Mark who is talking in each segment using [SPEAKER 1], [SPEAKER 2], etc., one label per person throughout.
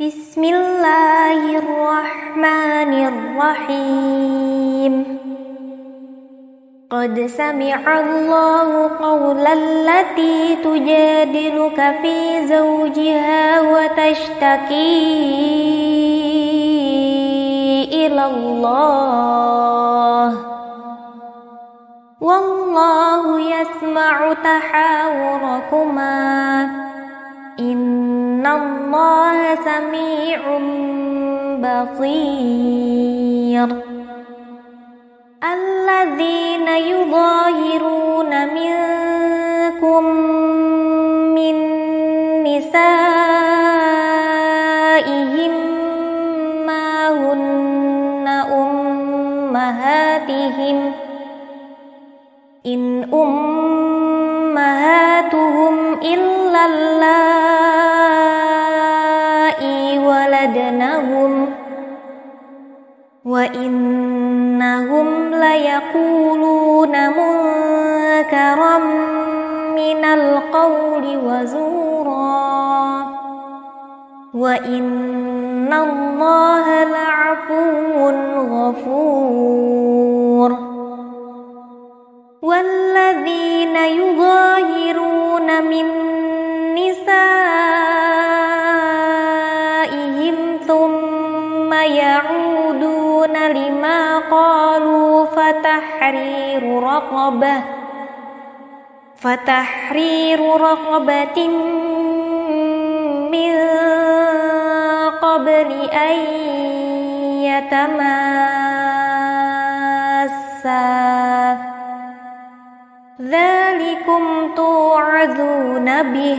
[SPEAKER 1] بسم الله الرحمن الرحيم قد سمع الله قول التي تجادلك في زوجها وتشتكي إلى الله والله يسمع تحاوركما إن الله سميع بصير الذين يظاهرون منكم من نسائهم ما هن أمهاتهم إن أمهاتهم إلا الله وإنهم ليقولون منكرا من القول وزورا وإن الله لعفو غفور والذين يظاهرون من نسائهم قالوا فتحرير رقبة فتحرير رقبة من قبل أن يتماسا ذلكم توعدون به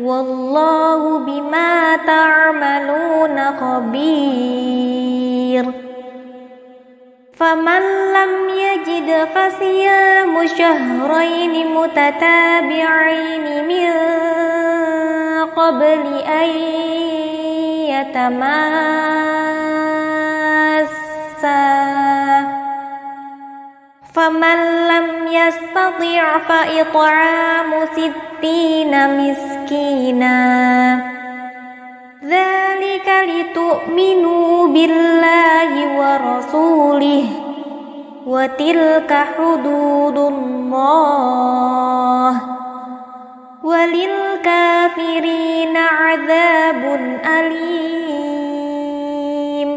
[SPEAKER 1] والله بما تعملون خبير فمن لم يجد فصيام شهرين متتابعين من قبل أن يتماسا فمن لم يستطع فإطعام ستين مسكيناً لتؤمنوا بالله ورسوله وتلك حدود الله وللكافرين عذاب أليم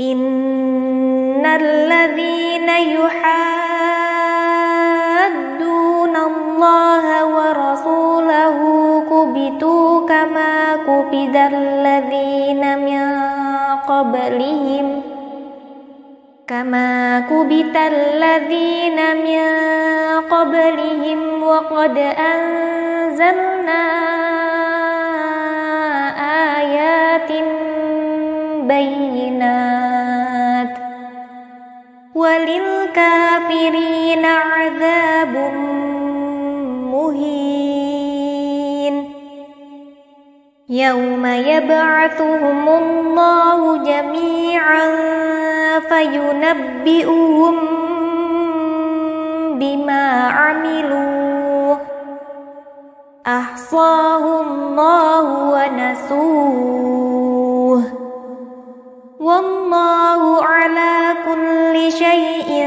[SPEAKER 1] إن الذين يحادون الله ورسوله كبتوا كما كبد الذين من قبلهم كما كبت الذين من قبلهم وقد أنزلنا آيات بينات وللكافرين عذاب مهين يوم يبعثهم الله جميعا فينبئهم بما عملوا احصاه الله ونسوه والله على كل شيء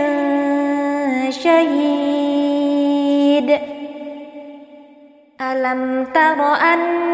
[SPEAKER 1] شهيد الم تر ان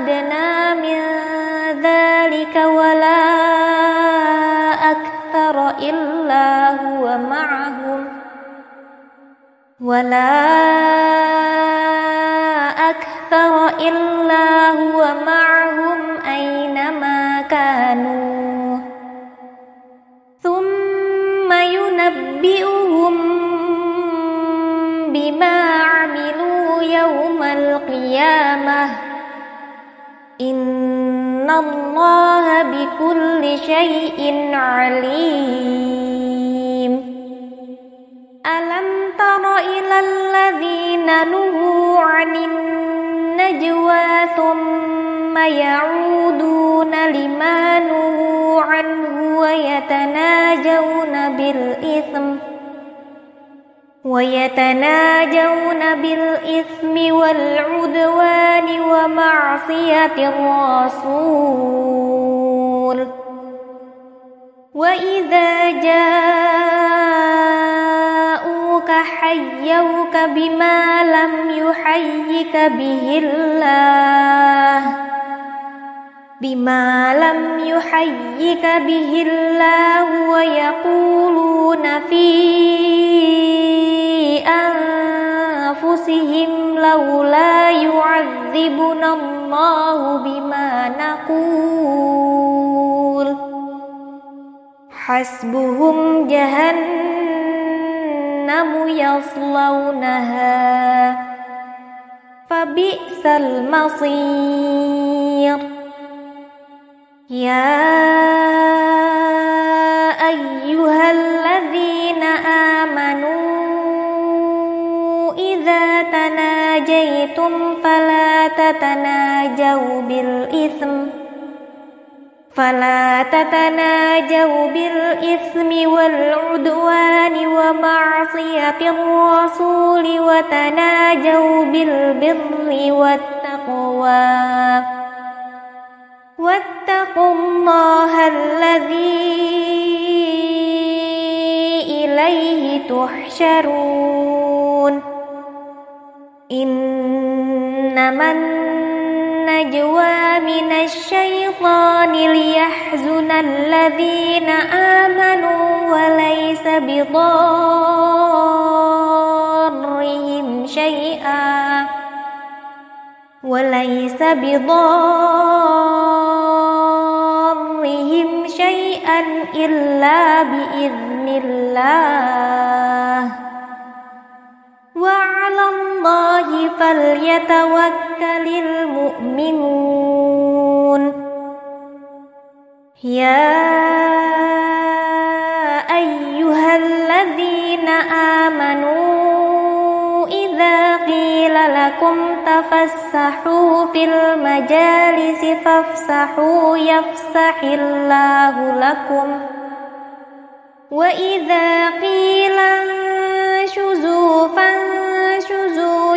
[SPEAKER 1] أدنى من ذلك ولا أكثر إلا هو معهم ولا أكثر إلا هو معهم أينما كانوا ثم ينبئهم بما عملوا يوم القيامه إن الله بكل شيء عليم ألم تر إلى الذين نهوا عن النجوى ثم يعودون لما نهوا عنه ويتناجون بالإثم ويتناجون بالإثم والعدوان ومعصية الرسول وإذا جاءوك حيوك بما لم يحيك به الله بما لم يحيك به الله ويقولون فيه أنفسهم لولا يعذبنا الله بما نقول حسبهم جهنم يصلونها فبئس المصير يا أيها الذين آمنوا تناجيتم فلا تتناجوا بالإثم فلا تتناجوا بالإثم والعدوان ومعصية الرسول وتناجوا بالبر والتقوى واتقوا الله الذي إليه تحشرون إنما النجوى من الشيطان ليحزن الذين آمنوا وليس بضارهم شيئا وليس بضارهم شيئا إلا بإذن الله وعلى الله فليتوكل المؤمنون يا ايها الذين امنوا اذا قيل لكم تفسحوا في المجالس فافسحوا يفسح الله لكم وإذا قيل انشزوا فانشزوا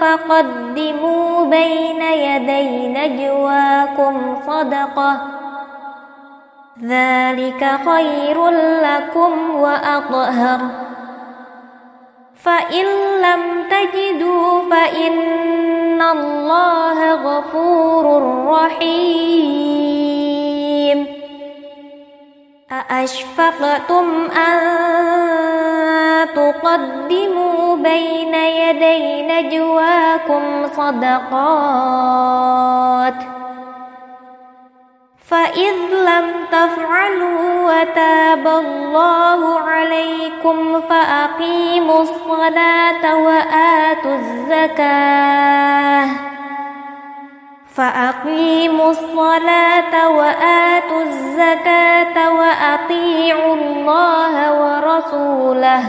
[SPEAKER 1] فقدموا بين يدي نجواكم صدقة ذلك خير لكم وأطهر فإن لم تجدوا فإن الله غفور رحيم أأشفقتم أن تقدموا بين يدي نجواكم صدقات فإذ لم تفعلوا وتاب الله عليكم فأقيموا الصلاة وآتوا الزكاة فأقيموا الصلاة وآتوا الزكاة وأطيعوا الله ورسوله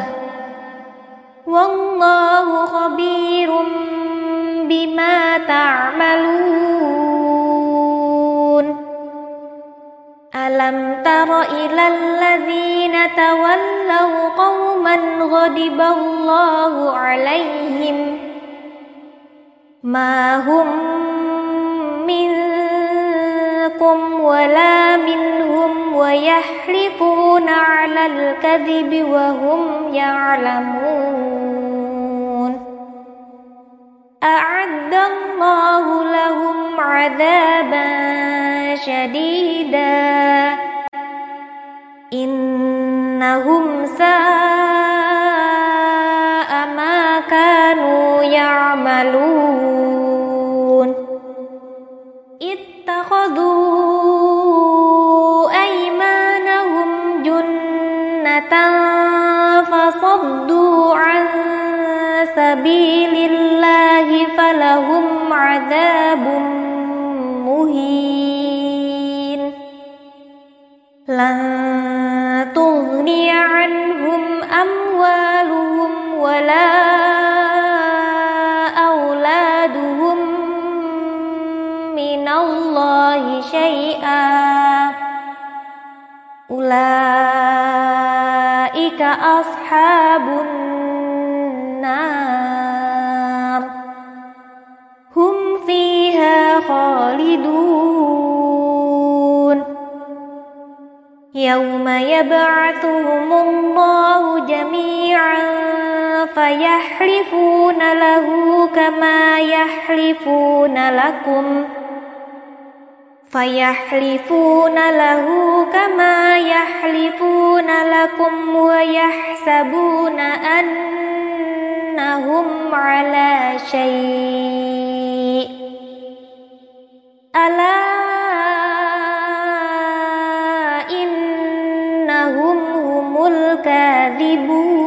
[SPEAKER 1] والله خبير بما تعملون ألم تر إلى الذين تولوا قوما غضب الله عليهم ما هم منكم ولا منهم ويحلفون على الكذب وهم يعلمون أعد الله لهم عذابا شديدا إنهم ساء ما كانوا يعملون أصحاب النار هم فيها خالدون يوم يبعثهم الله جميعا فيحلفون له كما يحلفون لكم ۖ فيحلفون له كما يحلفون لكم ويحسبون أنهم على شيء ألا إنهم هم الكاذبون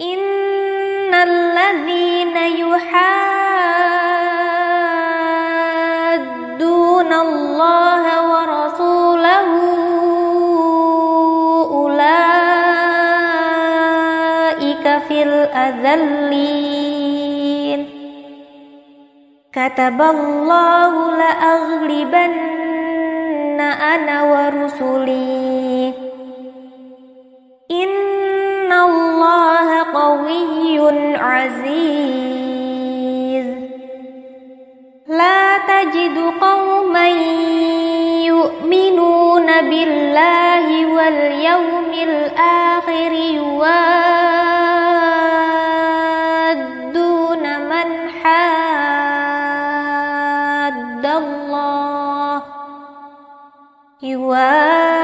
[SPEAKER 1] إن الذين يحادون الله ورسوله أولئك في الأذلين كتب الله لأغلبن أنا ورسلي إن قوي عزيز لا تجد قوما يؤمنون بالله واليوم الآخر يوادون من حاد الله يواد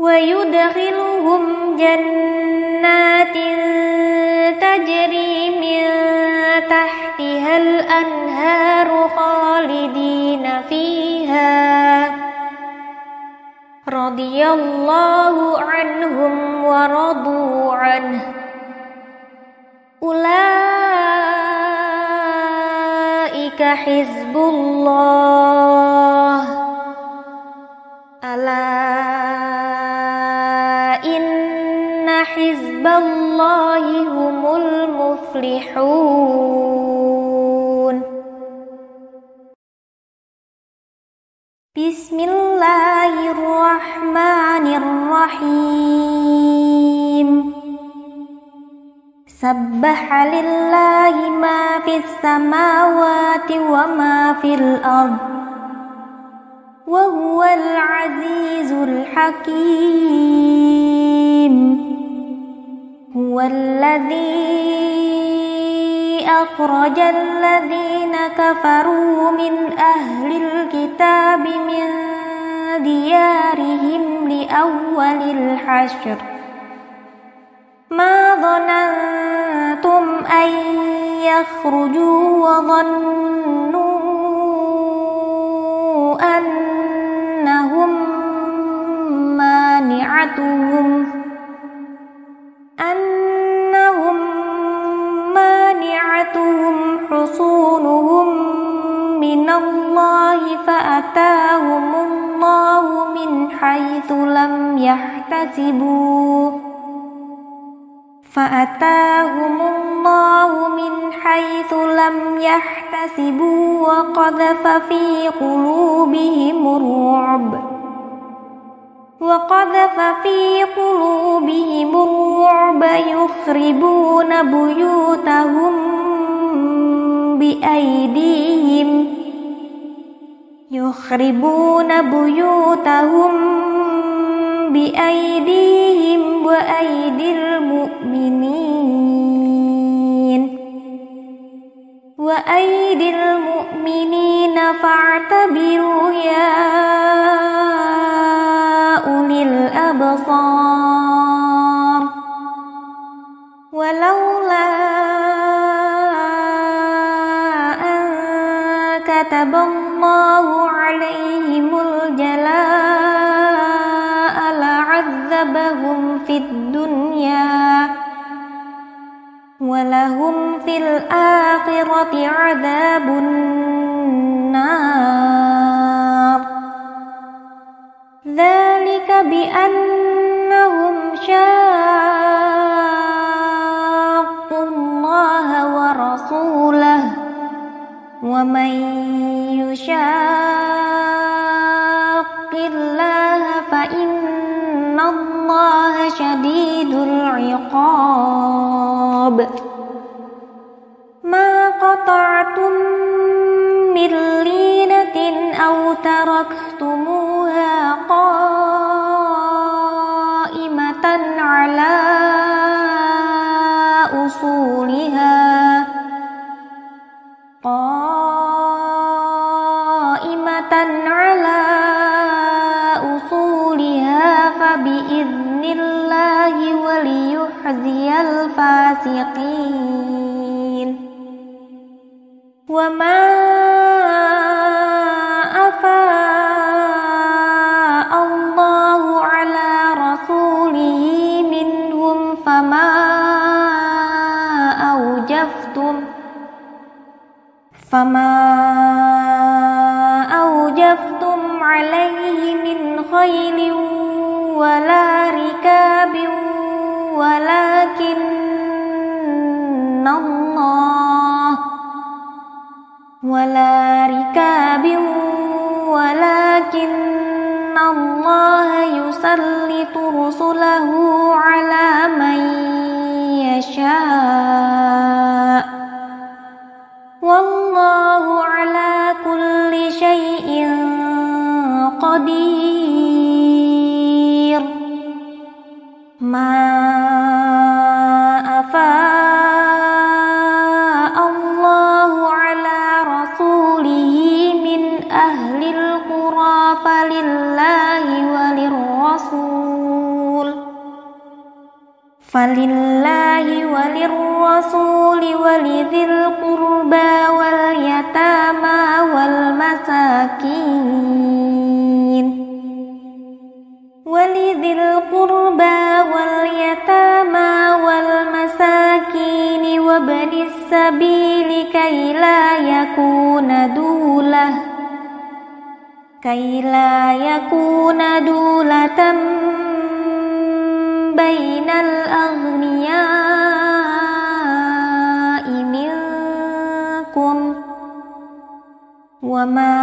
[SPEAKER 1] ويدخلهم جنات تجري من تحتها الأنهار خالدين فيها رضي الله عنهم ورضوا عنه أولئك حزب الله ألا حزب الله هم المفلحون بسم الله الرحمن الرحيم سبح لله ما في السماوات وما في الأرض وهو العزيز الحكيم هو الذي أخرج الذين كفروا من أهل الكتاب من ديارهم لأول الحشر ما ظننتم أن يخرجوا وظنوا أنهم مانعتهم الله فأتاهم الله من حيث لم يحتسبوا فأتاهم الله من حيث لم يحتسبوا وقذف في قلوبهم الرعب وقذف في قلوبهم الرعب يخربون بيوتهم بأيديهم yukhribuna buyutahum biaidihim wa aidil mu'minin wa aidil mu'minin fa'tabiru ya ulil absar walaula an mau عليهم الجلاء لعذبهم في الدنيا ولهم في الآخرة عذاب النار ذلك بأنهم شاقوا الله ورسوله ومن يشاق العقاب ما قطعتم من لينة أو تركتموها قاب بإذن الله وليخزي الفاسقين وما أفاء الله على رسوله منهم فما أوجفتم فما أوجفتم عليه من خيل ولا ركاب ولكن الله يسلط رسله على من يشاء Falillahi walir rasuli walidhil qurba wal yatama wal qurba wal yatama wa banis sabili kay la yakuna dulah kay la yakuna dulatan بين الأغنياء منكم وما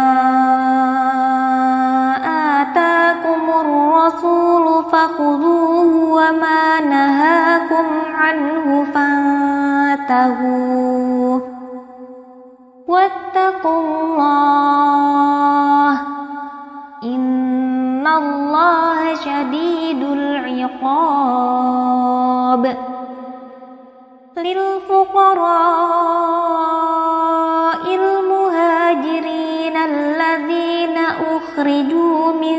[SPEAKER 1] آتاكم الرسول فخذوه وما نهاكم عنه فانتهوا واتقوا الله الله شديد العقاب للفقراء المهاجرين الذين أخرجوا من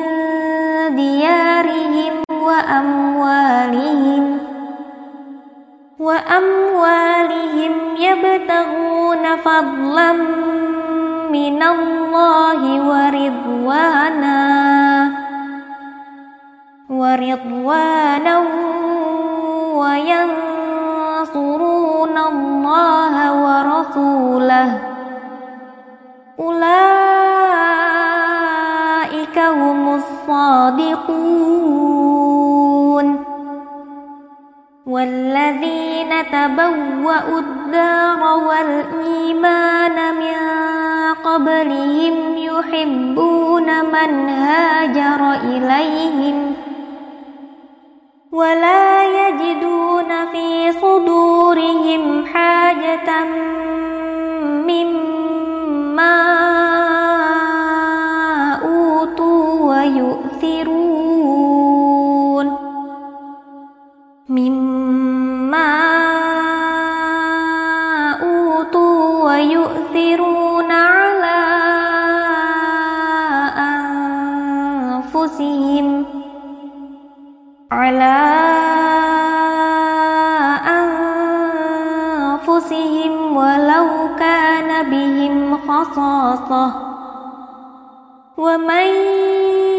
[SPEAKER 1] ديارهم وأموالهم وأموالهم يبتغون فضلا من الله ورضوانا ورضوانا وينصرون الله ورسوله أولئك هم الصادقون والذين تبوأوا الدار والإيمان من قبلهم يحبون من هاجر إليهم ولا يجدون في صدورهم حاجة مما أوتوا ويؤثرون خصاصه ومن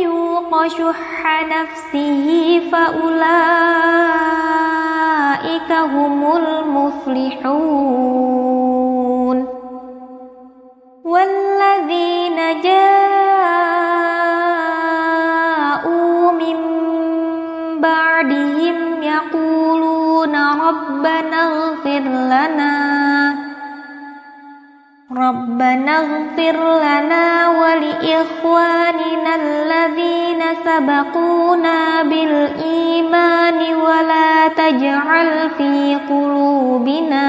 [SPEAKER 1] يوق شح نفسه فأولئك هم المفلحون والذين جاءوا ربنا اغفر لنا ولإخواننا الذين سبقونا بالإيمان ولا تجعل في قلوبنا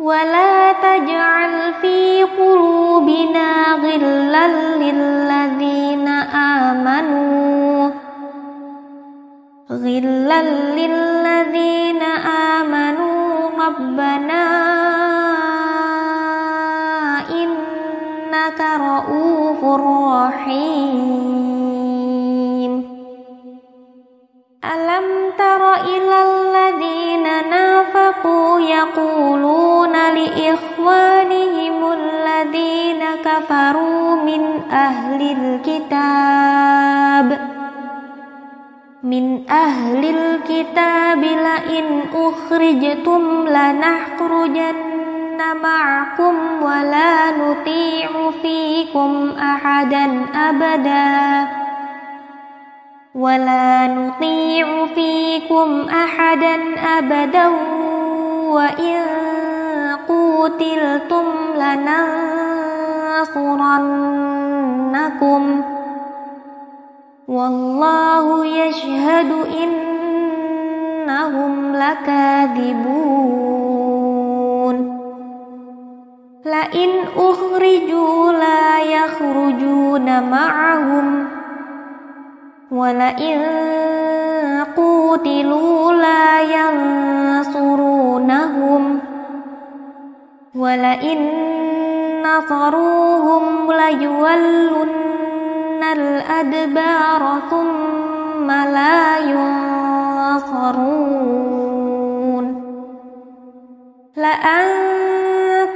[SPEAKER 1] ولا تجعل في قلوبنا غلا للذين آمنوا غلا للذين آمنوا ربنا الرحيم ألم تر إلى الذين نافقوا يقولون لإخوانهم الذين كفروا من أهل الكتاب من أهل الكتاب لئن أخرجتم لنخرجن معكم ولا نطيع فيكم أحدا أبدا ولا نطيع فيكم أحدا أبدا وإن قوتلتم لننصرنكم والله يشهد إنهم لكاذبون لئن أخرجوا لا يخرجون معهم ولئن قوتلوا لا ينصرونهم ولئن نصروهم ليولن الأدبار ثم لا ينصرون لأن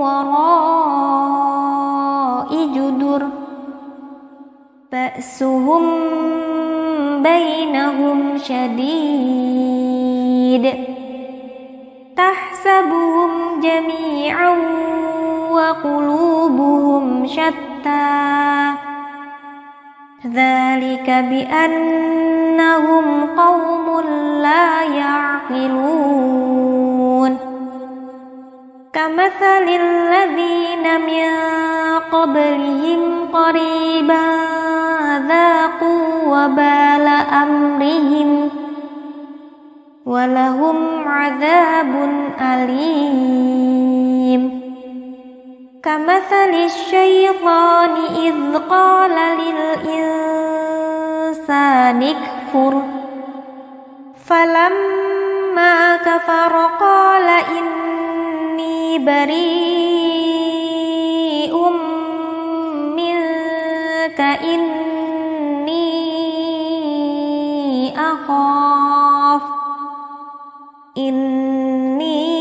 [SPEAKER 1] وراء جدر بأسهم بينهم شديد تحسبهم جميعا وقلوبهم شتى ذلك بأنهم قوم لا يعقلون كمثل الذين من قبلهم قريبا ذاقوا وبال أمرهم ولهم عذاب أليم كمثل الشيطان إذ قال للإنسان اكفر فلما كفر قال إن إني بريء منك إني أخاف إني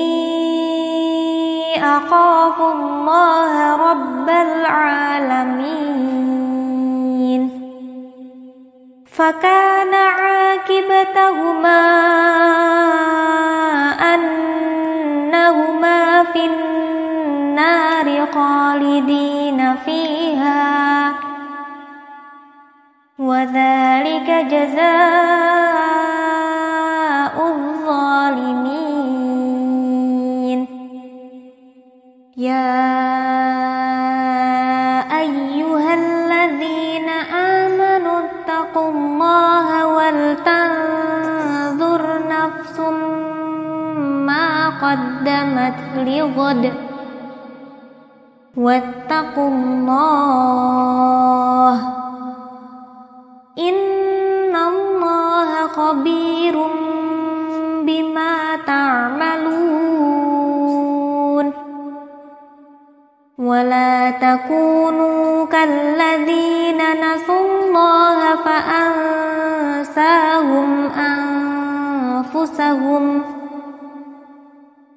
[SPEAKER 1] أخاف الله رب العالمين فكان عاقبتهما في النار خالدين فيها وذلك جزاء الظالمين يا قدمت لغد واتقوا الله إن الله خبير بما تعملون ولا تكونوا كالذين نسوا الله فأنساهم أنفسهم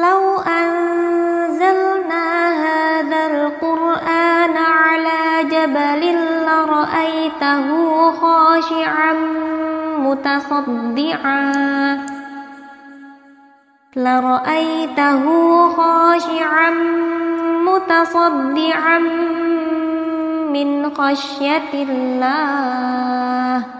[SPEAKER 1] لو أنزلنا هذا القرآن على جبل لرأيته خاشعا متصدعا لرأيته خاشعا متصدعا من خشية الله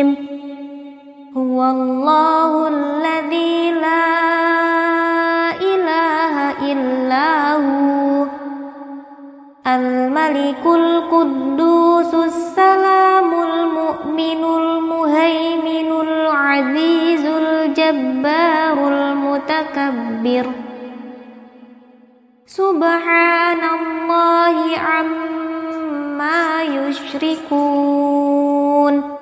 [SPEAKER 1] الرجيم هو الله الذي لا إله إلا هو الملك القدوس السلام المؤمن المهيمن العزيز الجبار المتكبر سبحان الله عما يشركون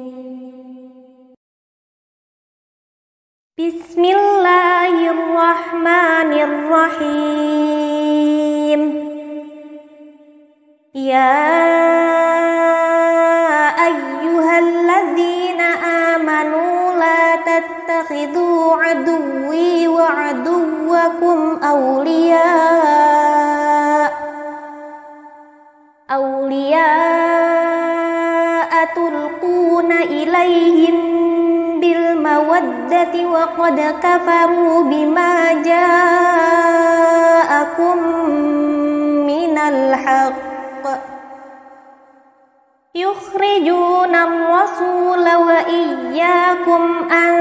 [SPEAKER 1] بسم الله الرحمن الرحيم يا أيها الذين آمنوا لا تتخذوا عدوي وعدوكم أولياء أولياء تلقون إليهم بالمودة وقد كفروا بما جاءكم من الحق يخرجون الرسول وإياكم أن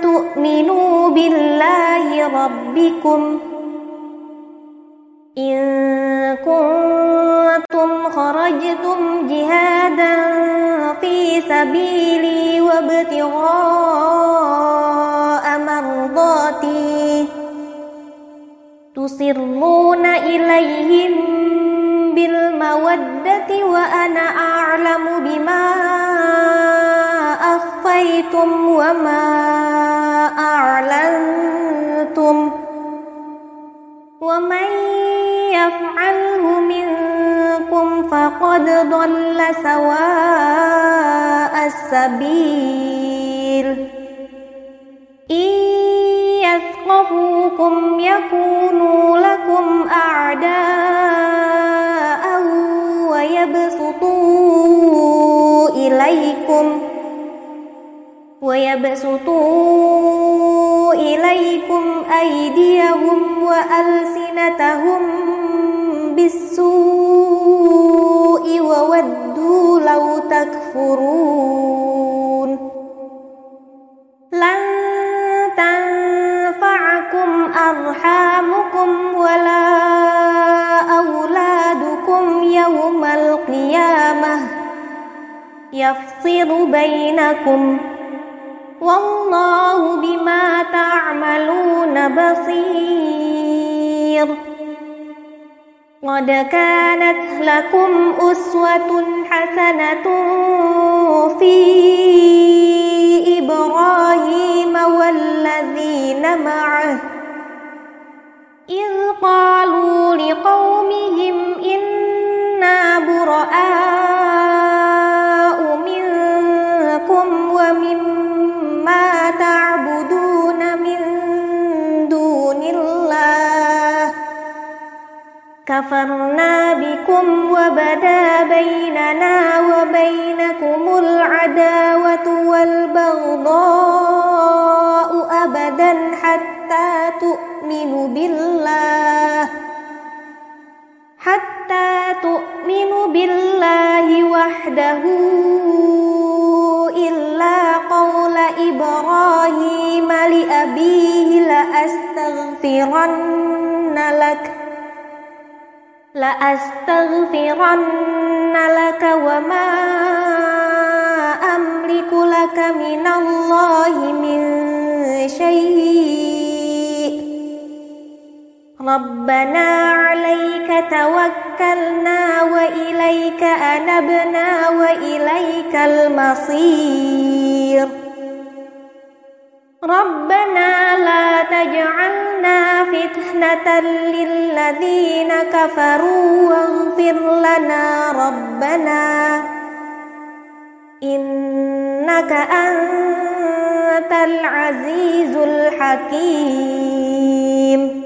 [SPEAKER 1] تؤمنوا بالله ربكم إن كنتم خرجتم جهادا في سبيلي ابتغاء مرضاتي تصرون إليهم بالمودة وأنا أعلم بما أخفيتم وما أعلنتم ومن يفعله منكم فقد ضل سواء السبيل إن يثقفوكم يكونوا لكم أعداء ويبسطوا إليكم ويبسطوا إليكم أيديهم وألسنتهم بالسوء وود وَدُّوا لَوْ تَكْفُرُونَ لَن تَنفَعَكُمْ أَرْحَامُكُمْ وَلَا أَوْلَادُكُمْ يَوْمَ الْقِيَامَةِ يَفْصِلُ بَيْنَكُمْ وَاللَّهُ بِمَا تَعْمَلُونَ بَصِيرٌ قد كانت لكم أسوة حسنة في إبراهيم والذين معه إذ قالوا لقومهم إنا برآء كفرنا بكم وبدا بيننا وبينكم العداوة والبغضاء أبدا حتى تؤمنوا بالله حتى تؤمنوا بالله وحده إلا قول إبراهيم لأبيه لأستغفرن لك لأستغفرن لك وما أملك لك من الله من شيء ربنا عليك توكلنا وإليك أنبنا وإليك المصير ربنا لا تجعلنا فتنة للذين كفروا واغفر لنا ربنا إنك أنت العزيز الحكيم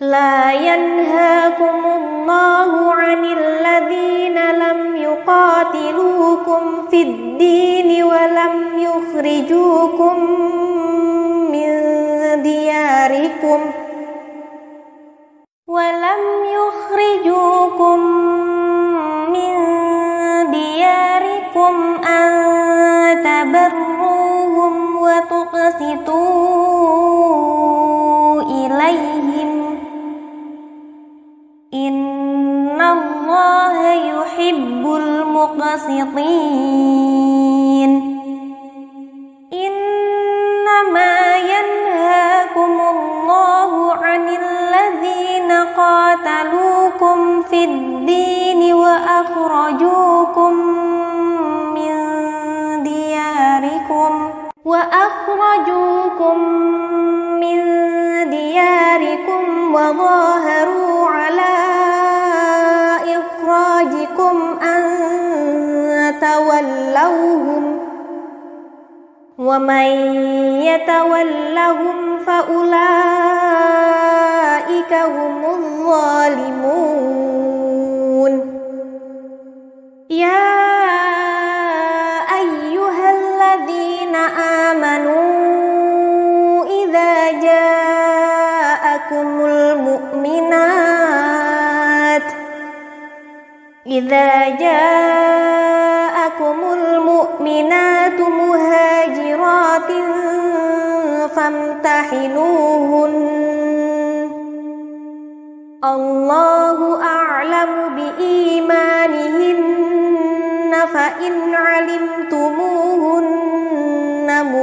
[SPEAKER 1] لا ينهاكم الله عن الذين لم يقاتلوكم في الدين ولم يخرجوكم من دياركم ولم يخرجوكم من دياركم أن تبروهم وتقسطوهم إن الله يحب المقسطين إنما ينهاكم الله عن الذين قاتلوكم في الدين وأخرجوكم من دياركم وأخرجوكم من دياركم وظاهروا على إخراجكم أن تولوهم ومن يتولهم فأولئك هم الظالمون يا آمنوا إذا جاءكم المؤمنات إذا جاءكم المؤمنات مهاجرات فامتحنوهن الله أعلم بإيمانهن فإن علمتموهن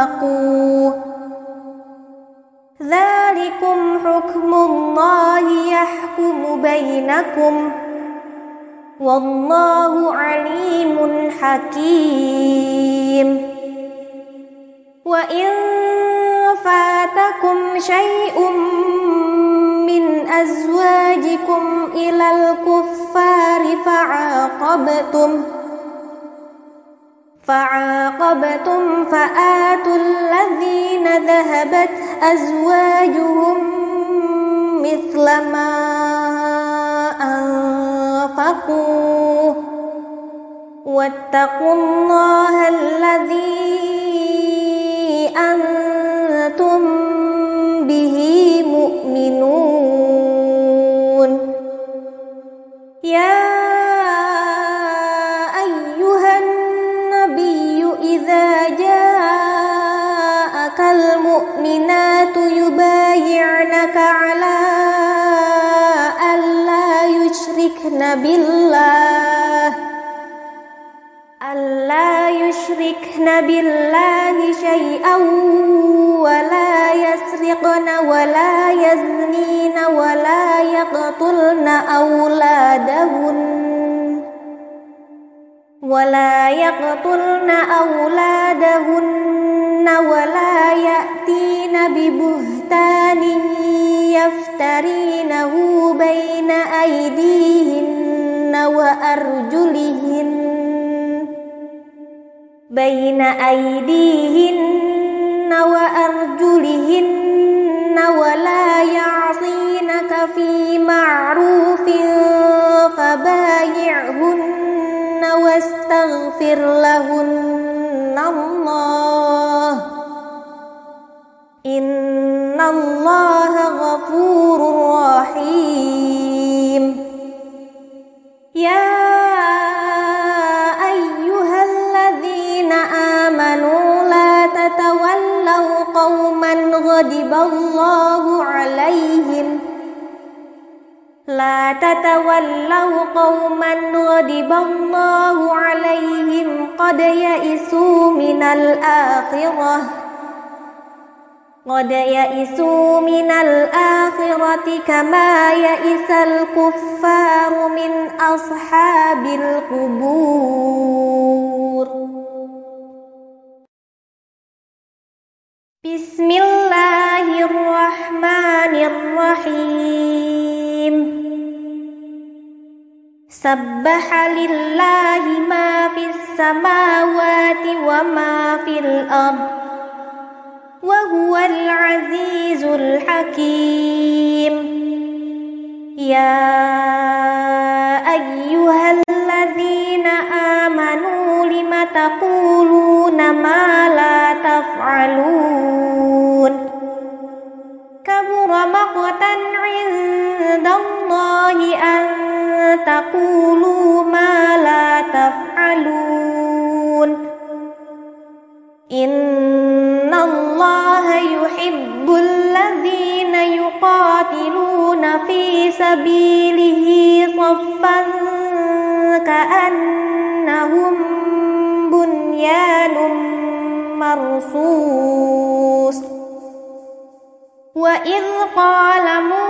[SPEAKER 1] فاتقوا ذلكم حكم الله يحكم بينكم والله عليم حكيم وإن فاتكم شيء من أزواجكم إلى الكفار فعاقبتم فعاقبتم فآتوا الذين ذهبت أزواجهم مثل ما أنفقوا واتقوا الله الذي أنفقوا يشركن بالله شيئا ولا يسرقن ولا يزنين ولا يقتلن أولادهن ولا يقتلن أولادهن ولا يأتين ببهتان يفترينه بين أيديهن وأرجلهن بين أيديهن وأرجلهن ولا يعصينك في معروف فبايعهن واستغفر لهن الله إن الله غفور رحيم يا لا تتولوا قوما غضب الله عليهم قد يئسوا من الآخرة قد يئسوا من الآخرة كما يئس الكفار من أصحاب القبور بسم الله الرحمن الرحيم الرحيم سبح لله ما في السماوات وما في الأرض وهو العزيز الحكيم يا أيها تقولوا ما لا تفعلون إن الله يحب الذين يقاتلون في سبيله صفا كأنهم بنيان مرصوص وإذ قال موسى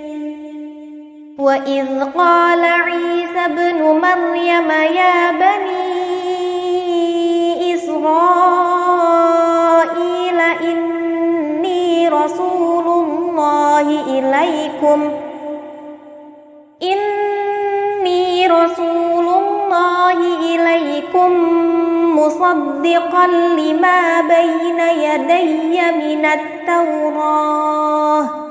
[SPEAKER 1] وإذ قال عيسى ابن مريم يا بني إسرائيل إني رسول الله إليكم إني رسول الله إليكم مصدقا لما بين يدي من التوراه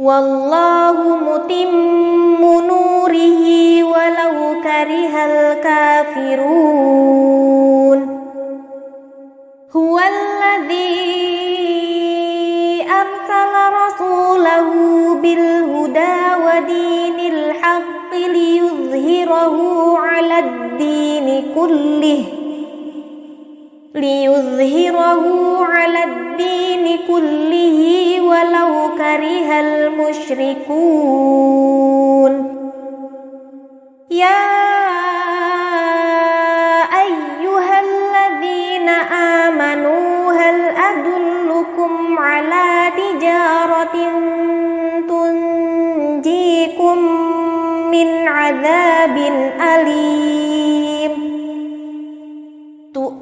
[SPEAKER 1] والله متم نوره ولو كره الكافرون هو الذي أرسل رسوله بالهدى ودين الحق ليظهره على الدين كله ليظهره على الدين كله ولو كره المشركون يا أيها الذين آمنوا هل أدلكم على تجارة تنجيكم من عذاب أليم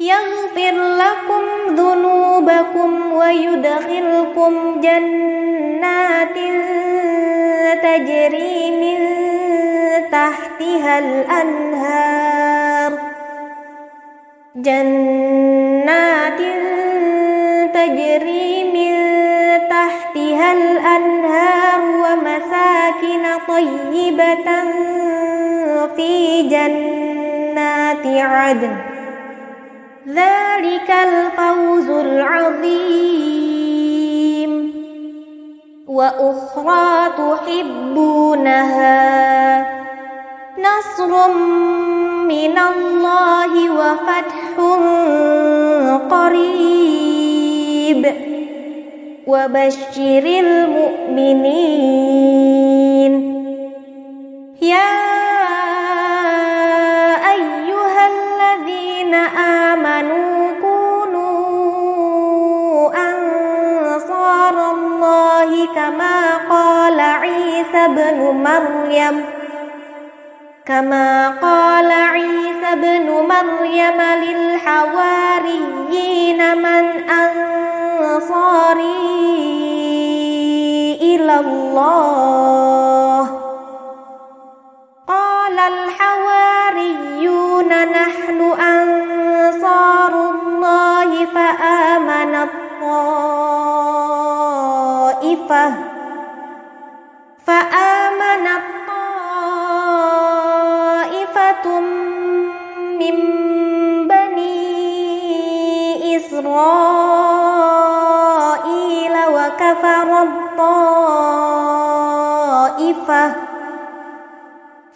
[SPEAKER 1] يغفر لكم ذنوبكم ويدخلكم جنات تجري من تحتها الأنهار جنات تجري من تحتها الأنهار ومساكن طيبة في جنات عدن ذلك الفوز العظيم وأخرى تحبونها نصر من الله وفتح قريب وبشر المؤمنين يا آمنوا كونوا أنصار الله كما قال عيسى ابن مريم كما قال عيسى ابن مريم للحواريين من أنصاري إلى الله قال الحواريون نحن أنصار فآمن الطائفة فآمن الطائفة من بني إسرائيل وكفر الطائفة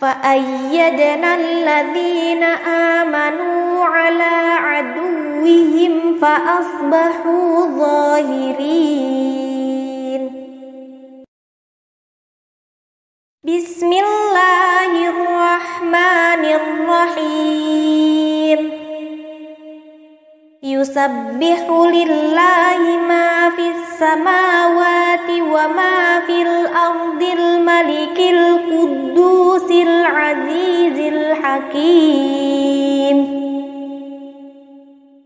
[SPEAKER 1] فأيدنا الذين آمنوا على عدو عدوهم فأصبحوا ظاهرين بسم الله الرحمن الرحيم يسبح لله ما في السماوات وما في الأرض الملك القدوس العزيز الحكيم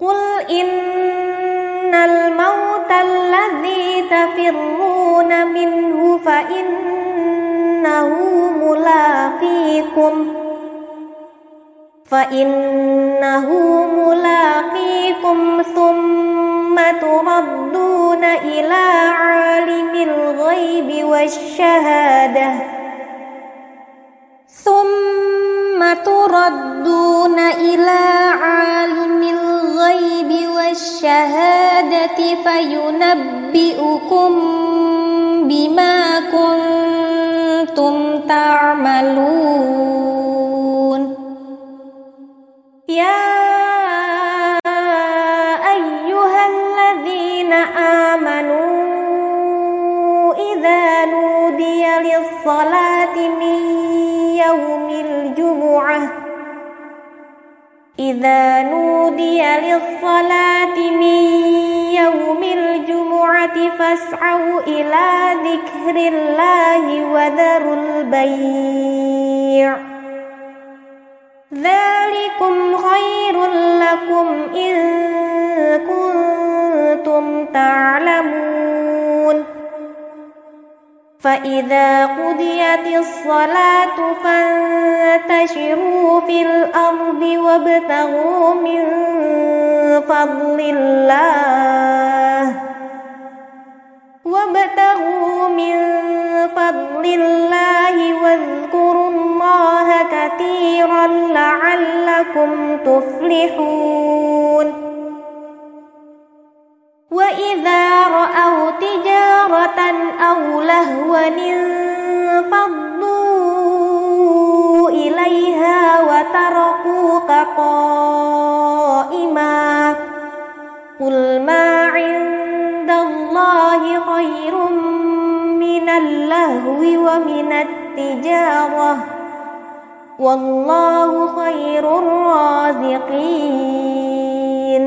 [SPEAKER 1] قل إن الموت الذي تفرون منه فإنه ملاقيكم فإنه ملاقيكم ثم تردون إلى عالم الغيب والشهادة ثم ثم تردون إلى عالم الغيب والشهادة فينبئكم بما كنتم تعملون يا للصلاة من يوم الجمعة فاسعوا إلى ذكر الله وذروا البيع ذلكم خير لكم إن كنتم تعلمون فإذا قضيت الصلاة فانتشروا في الأرض وابتغوا من فضل الله وابتغوا من فضل الله واذكروا الله كثيرا لعلكم تفلحون وإذا رأوا تجارة أو لهوا انفضوا إليها وتركوك قائما قل ما عند الله خير من اللهو ومن التجارة والله خير الرازقين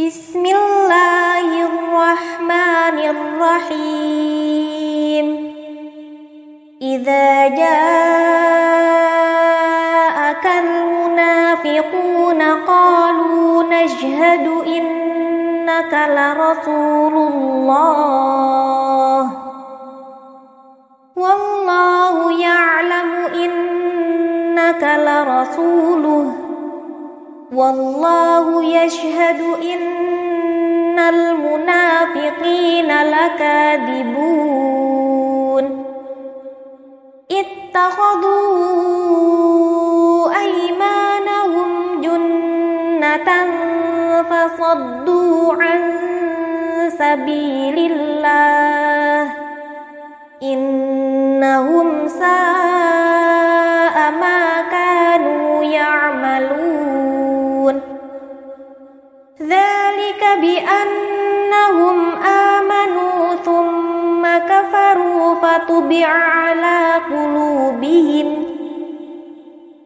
[SPEAKER 1] بسم الله الرحمن الرحيم إذا جاء المنافقون قالوا نشهد إنك لرسول الله والله يعلم إنك لرسوله والله يشهد إن المنافقين لكاذبون اتخذوا فصدوا عن سبيل الله إنهم ساء ما كانوا يعملون ذلك بأنهم آمنوا ثم كفروا فطبع على قلوبهم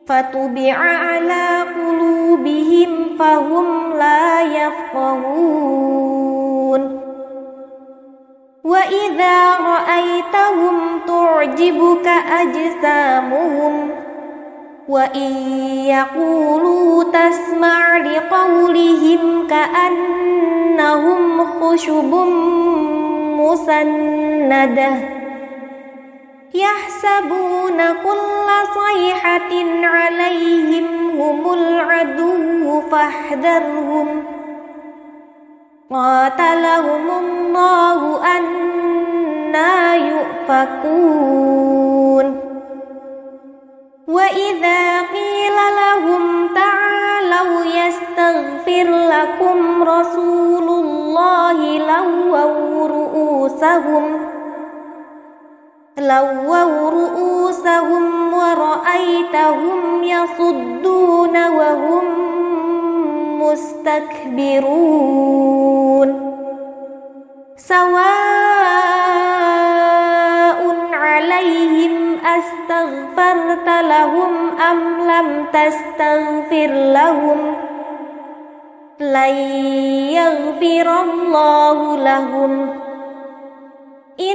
[SPEAKER 1] فطبع على قلوبهم فهم لا يفقهون وإذا رأيتهم تعجبك أجسامهم وإن يقولوا تسمع لقولهم كأنهم خشب مسنده يحسبون كل صيحة عليهم هم العدو فاحذرهم قاتلهم الله أنا يؤفكون وإذا قيل لهم تعالوا يستغفر لكم رسول الله لووا رؤوسهم لووا رؤوسهم ورأيتهم يصدون وهم مستكبرون سواء عليهم أستغفرت لهم أم لم تستغفر لهم لن يغفر الله لهم إن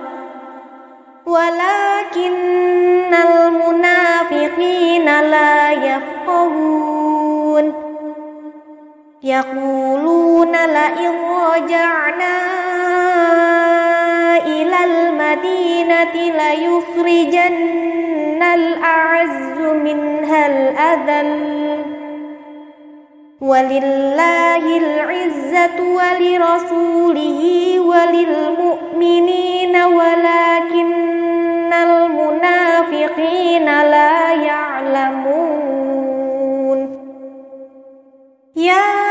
[SPEAKER 1] ولكن المنافقين لا يفقهون يقولون لئن رجعنا إلى المدينة ليخرجن الأعز منها الأذل ولله العزة ولرسوله وللمؤمنين ولكن المنافقين لا يعلمون يا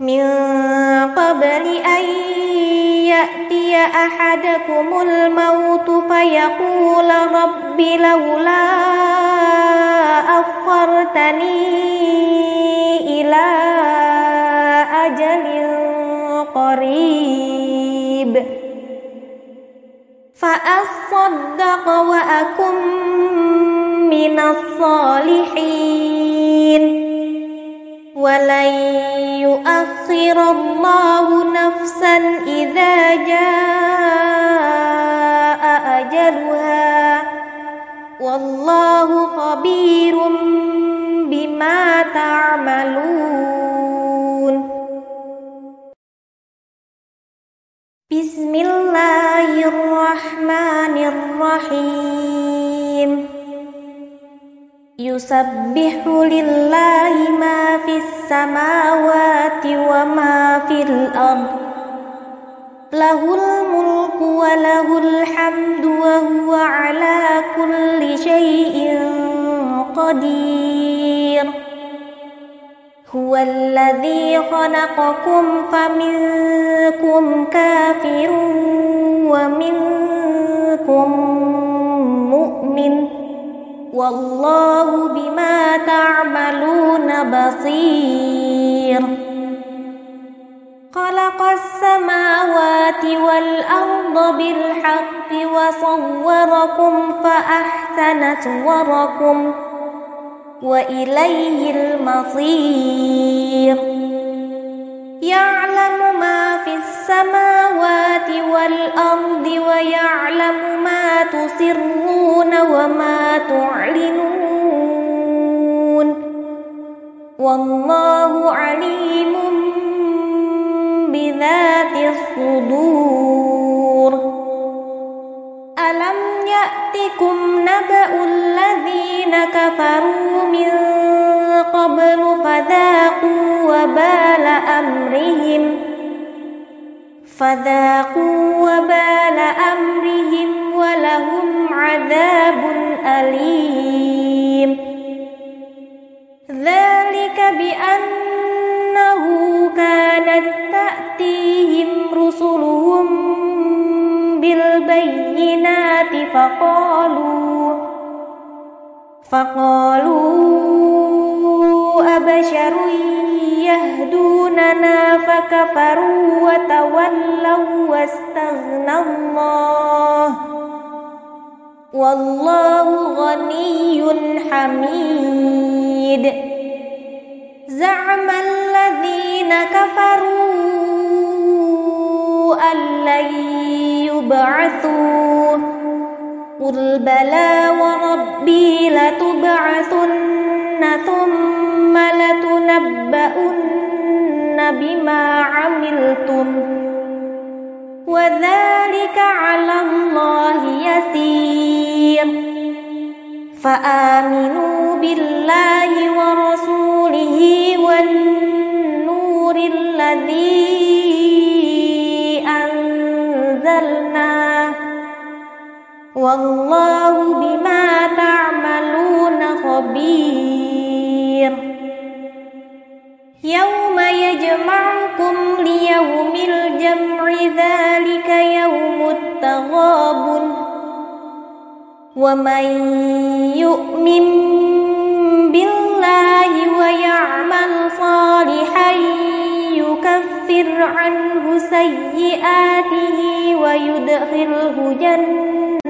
[SPEAKER 1] من قبل أن يأتي أحدكم الموت فيقول رب لولا أخرتني إلى أجل قريب فأصدق وأكن من الصالحين ولن يؤخر الله نفسا إذا جاء أجلها والله خبير بما تعملون بسم الله الرحمن الرحيم يسبح لله ما في السماوات وما في الأرض له الملك وله الحمد وهو على كل شيء قدير هو الذي خلقكم فمنكم كافر ومنكم مؤمن والله بما تعملون بصير خلق السماوات والأرض بالحق وصوركم فأحسن صوركم وإليه المصير يعلم ما السماوات والأرض ويعلم ما تسرون وما تعلنون والله عليم بذات الصدور ألم يأتكم نبأ الذين كفروا من قبل فذاقوا وبال أمرهم فذاقوا وبال أمرهم ولهم عذاب أليم ذلك بأنه كانت تأتيهم رسلهم بالبينات فقالوا فقالوا بشر يهدوننا فكفروا وتولوا واستغنى الله والله غني حميد زعم الذين كفروا أن لن يبعثوا قل بلى وربي لتبعثن ثم لتنبؤن بما عملتم وذلك على الله يسير فآمنوا بالله ورسوله والنور الذي أنزلناه والله بما تعملون خبير يوم يجمعكم ليوم الجمع ذلك يوم التغابن ومن يؤمن بالله ويعمل صالحا يكفر عنه سيئاته ويدخله جنة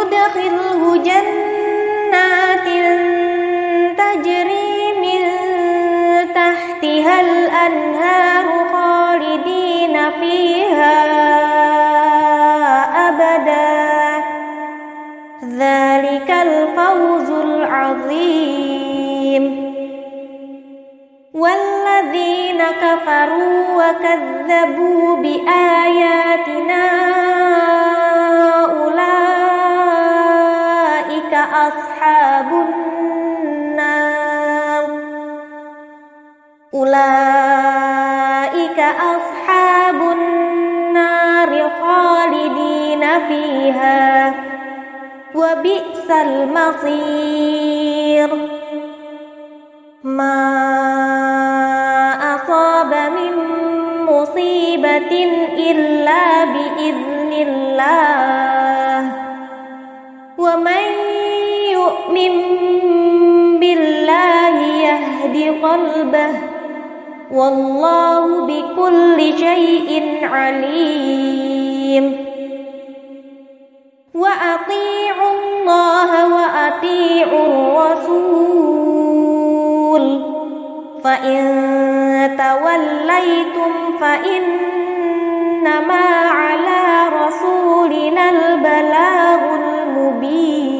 [SPEAKER 1] يدخله جنات تجري من تحتها الأنهار خالدين فيها أبدا ذلك الفوز العظيم والذين كفروا وكذبوا بآياتنا أصحاب النار أولئك أصحاب النار خالدين فيها وبئس المصير ما أصاب من مصيبة إلا بإذن الله ومن يؤمن بالله يهد قلبه والله بكل شيء عليم وأطيعوا الله وأطيعوا الرسول فإن توليتم فإنما على رسولنا البلاغ المبين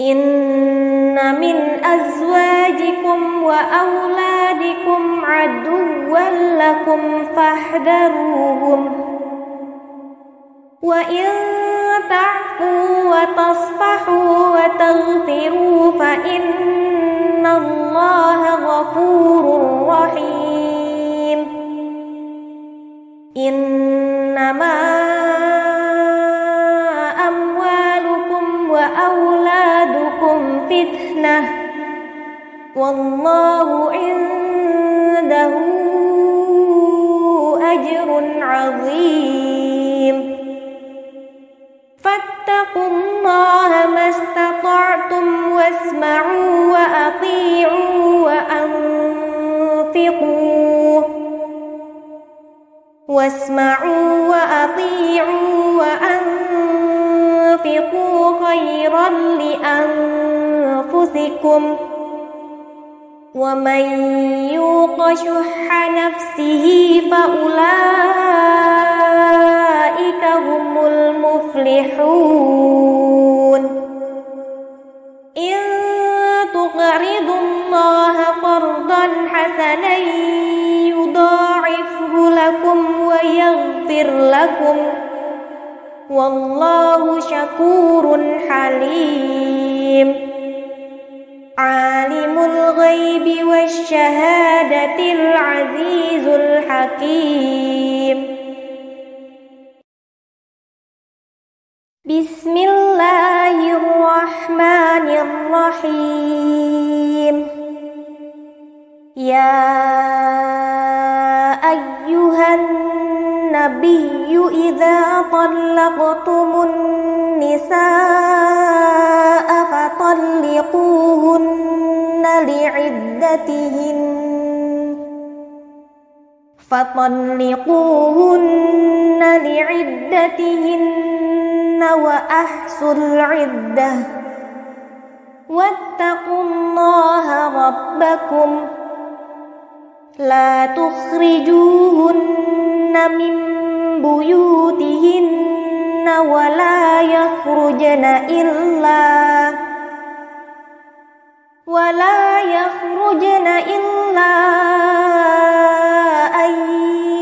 [SPEAKER 1] إن من أزواجكم وأولادكم عدوا لكم فاحذروهم وإن تعفوا وتصفحوا وتغفروا فإن الله غفور رحيم إنما الجنة والله عنده أجر عظيم فاتقوا الله ما استطعتم واسمعوا وأطيعوا وأنفقوا واسمعوا وأطيعوا وأنفقوا خيرا لانفقوا أنفسكم ومن يوق شح نفسه فأولئك هم المفلحون إن تقرضوا الله قرضا حسنا يضاعفه لكم ويغفر لكم والله شكور حليم عالم الغيب والشهادة العزيز الحكيم بسم الله الرحمن الرحيم يا أيها الناس النبي إذا طلقتم النساء فطلقوهن لعدتهن فطلقوهن لعدتهن وأحصوا العدة واتقوا الله ربكم لا تخرجوهن من بيوتهن ولا يخرجن إلا ولا يخرجن إلا أن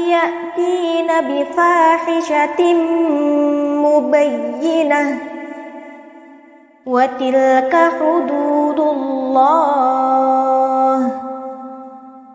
[SPEAKER 1] يأتين بفاحشة مبينة وتلك حدود الله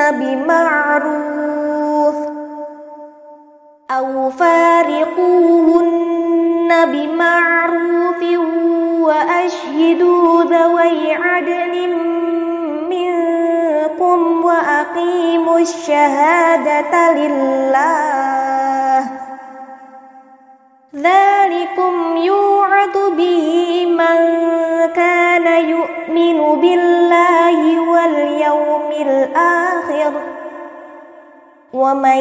[SPEAKER 1] بمعروف أو فارقوهن بمعروف وأشهدوا ذوي عدل منكم وأقيموا الشهادة لله ذلكم يوعد به من كان يؤمن بالله واليوم الآخر ومن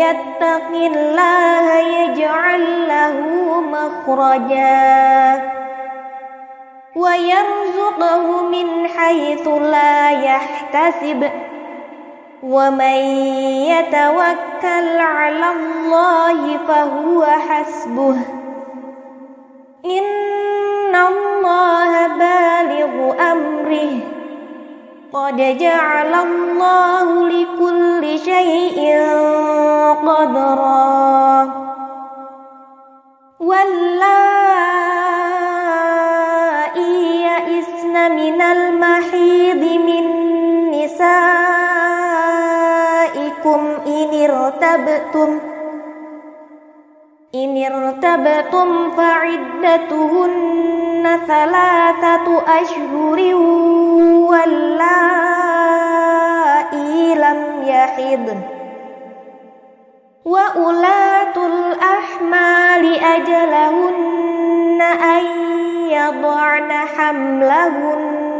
[SPEAKER 1] يتق الله يجعل له مخرجا ويرزقه من حيث لا يحتسب ومن يتوكل على الله فهو حسبه إن الله بالغ أمره قد جعل الله لكل شيء قدرا واللائي يئسن من المحيض من نسائه إن ارتبتم إن ارتبتم فعدتهن ثلاثة أشهر واللائي لم يحضن وأولاة الأحمال أجلهن أن يضعن حملهن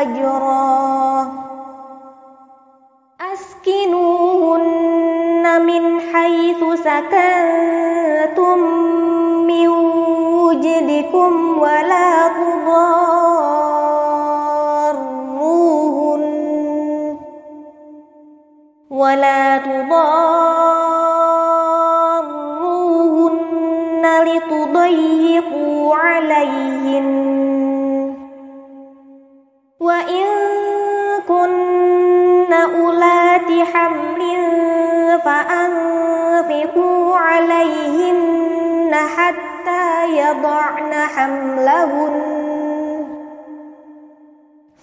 [SPEAKER 1] أجرا أسكنوهن من حيث سكنتم من وجدكم ولا تضاروهن ولا تضاروهن لتضيقوا عليهن وإن كن أولات حمل فأنفقوا عليهن حتى يضعن حملهن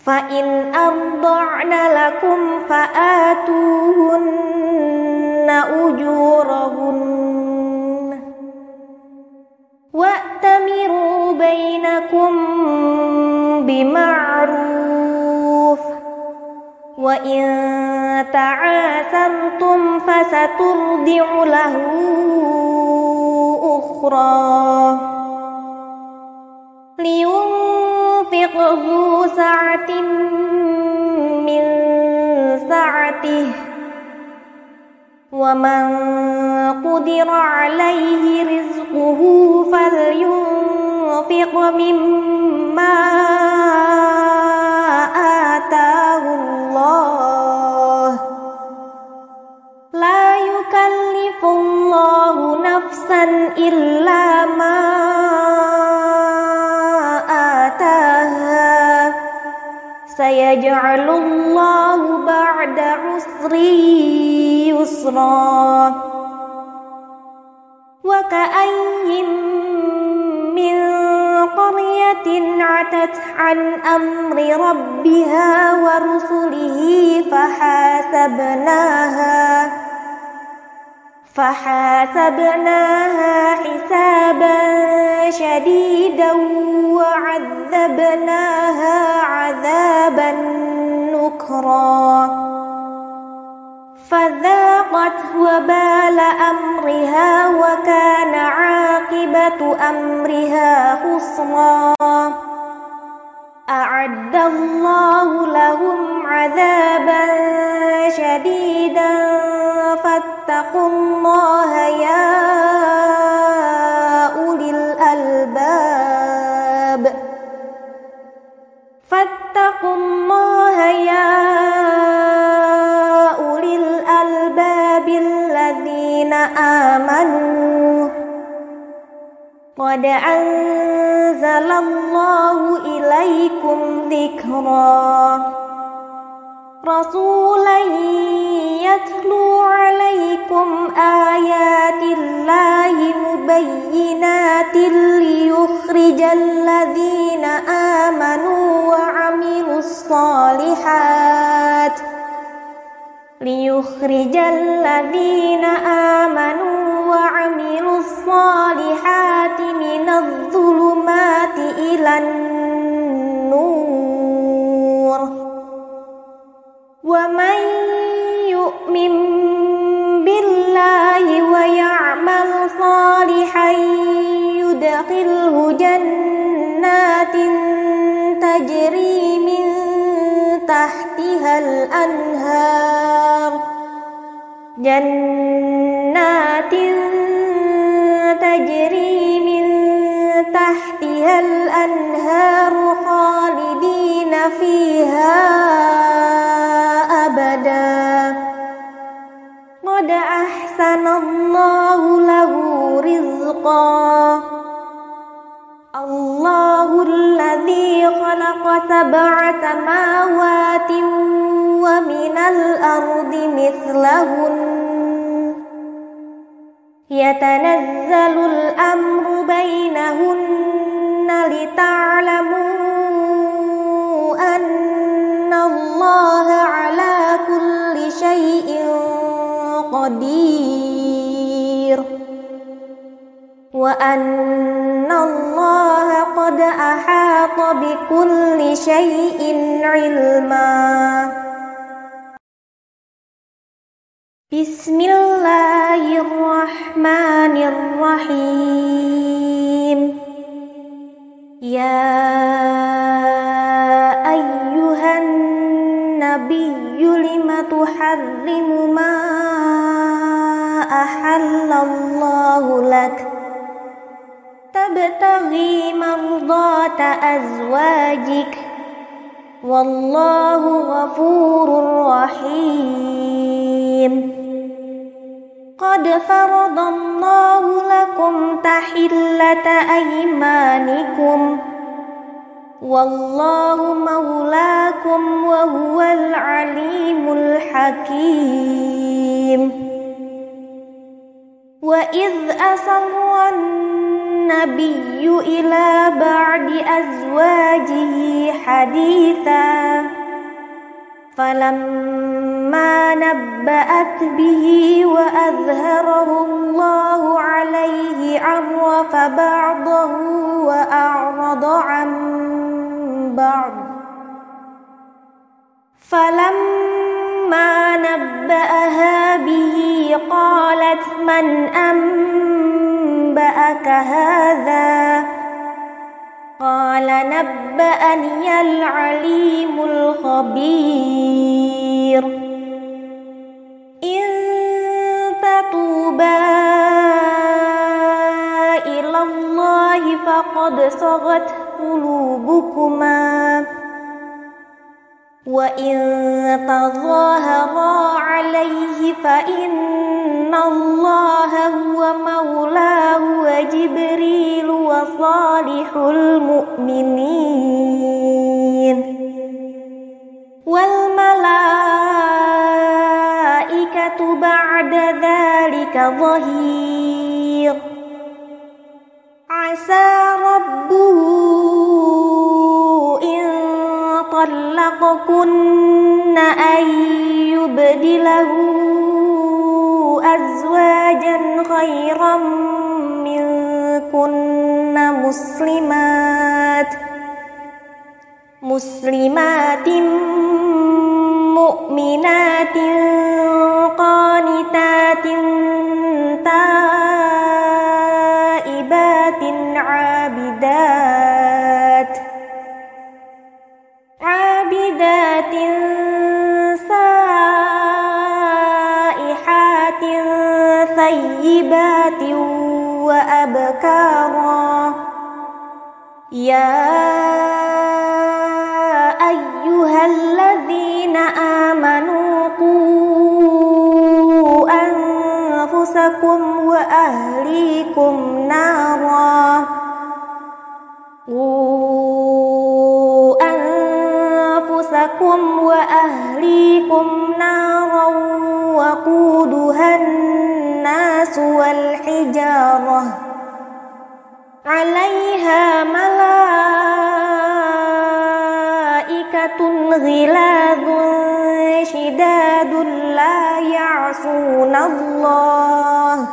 [SPEAKER 1] فإن أرضعن لكم فآتوهن أجورهن وأتمروا بينكم بمعروف وإن تعاسرتم فسترضع له أخرى لينفق ذو سعة من سعته ومن قدر عليه رزقه فلينفق مما آتاه الله لا يكلف الله نفسا إلا ما سيجعل الله بعد عسر يسرا وكأي من قرية عتت عن أمر ربها ورسله فحاسبناها فحاسبناها حسابا شديدا وعذبناها عذابا نكرا فذاقت وبال امرها وكان عاقبه امرها خسرا اعد الله لهم عذابا شديدا اتقوا الله يا أولي الألباب فاتقوا الله يا أولي الألباب الذين آمنوا قد أنزل الله إليكم ذكرًا رسولا يتلو عليكم آيات الله مبينات ليخرج الذين آمنوا وعملوا الصالحات ليخرج الذين آمنوا وعملوا الصالحات من الظلمات إلى النور ومن يؤمن بالله ويعمل صالحا يدخله جنات تجري من تحتها الأنهار جنات تجري من تحتها الأنهار خالدين فيها أحسن الله له رزقا الله الذي خلق سبع سماوات ومن الأرض مثلهن يتنزل الأمر بينهن لتعلموا أن الله على قدير وأن الله قد أحاط بكل شيء علما بسم الله الرحمن الرحيم يا أزواجك والله غفور رحيم قد فرض الله لكم تحلة أيمانكم والله مولاكم وهو العليم الحكيم وإذ أسر النبي إلى بعد أزواجه حديثا فلما نبأت به وأظهره الله عليه عرف بعضه وأعرض عن بعض فلما نبأها به قالت من أم نبأك هذا قال نبأني العليم الخبير إن تتوبا إلى الله فقد صغت قلوبكما وإن تظاهرا عليه فإن الله هو مولاه وجبريل وصالح المؤمنين والملائكة بعد ذلك ظهير عسى ربه طلقكن أن يبدله أزواجا خيرا منكن مسلمات مسلمات مؤمنات قانتات تائبات ذات سائحات ثيبات وأبكارا يا أيها الذين آمنوا قوا أنفسكم وأهليكم حجارة عليها ملائكة غلاظ شداد لا يعصون الله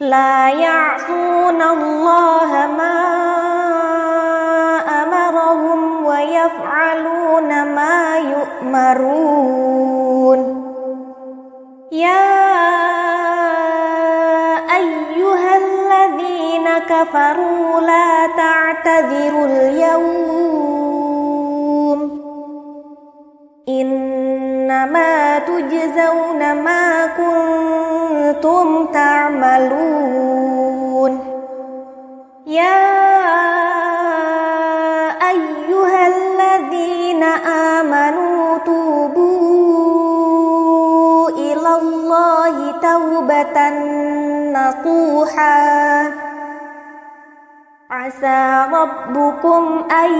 [SPEAKER 1] لا يعصون الله ما أمرهم ويفعلون ما يؤمرون يا كفروا لا تعتذروا اليوم إنما تجزون ما كنتم تعملون يا أيها الذين آمنوا توبوا إلى الله توبة نصوحا عسى ربكم أن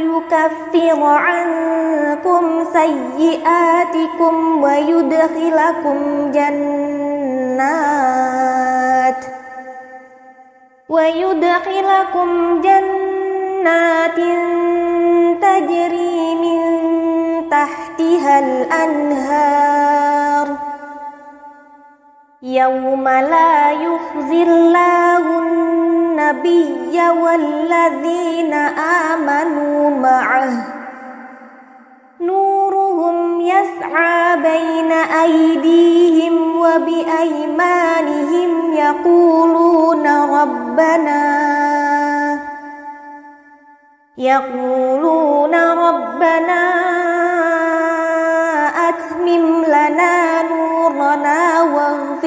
[SPEAKER 1] يكفر عنكم سيئاتكم ويدخلكم جنات ويدخلكم جنات تجري من تحتها الأنهار يوم لا يخزي الله النبي والذين آمنوا معه نورهم يسعى بين أيديهم وبأيمانهم يقولون ربنا يقولون ربنا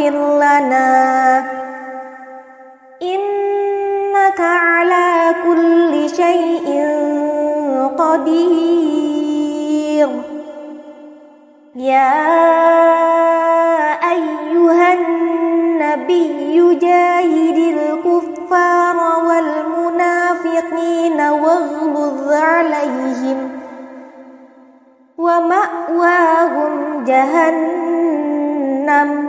[SPEAKER 1] فاغفر لنا إنك على كل شيء قدير يا أيها النبي جاهد الكفار والمنافقين واغلظ عليهم ومأواهم جهنم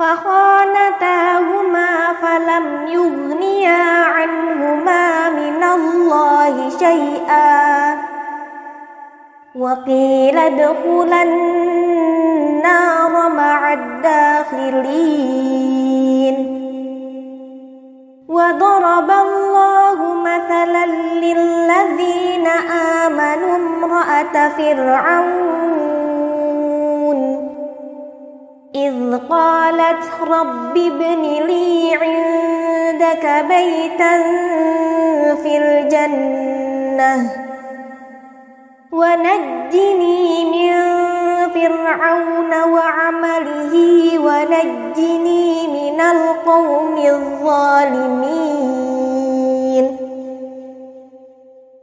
[SPEAKER 1] فخانتاهما فلم يغنيا عنهما من الله شيئا وقيل ادخلا النار مع الداخلين وضرب الله مثلا للذين آمنوا امرأة فرعون إذ قالت رب ابن لي عندك بيتا في الجنة ونجني من فرعون وعمله ونجني من القوم الظالمين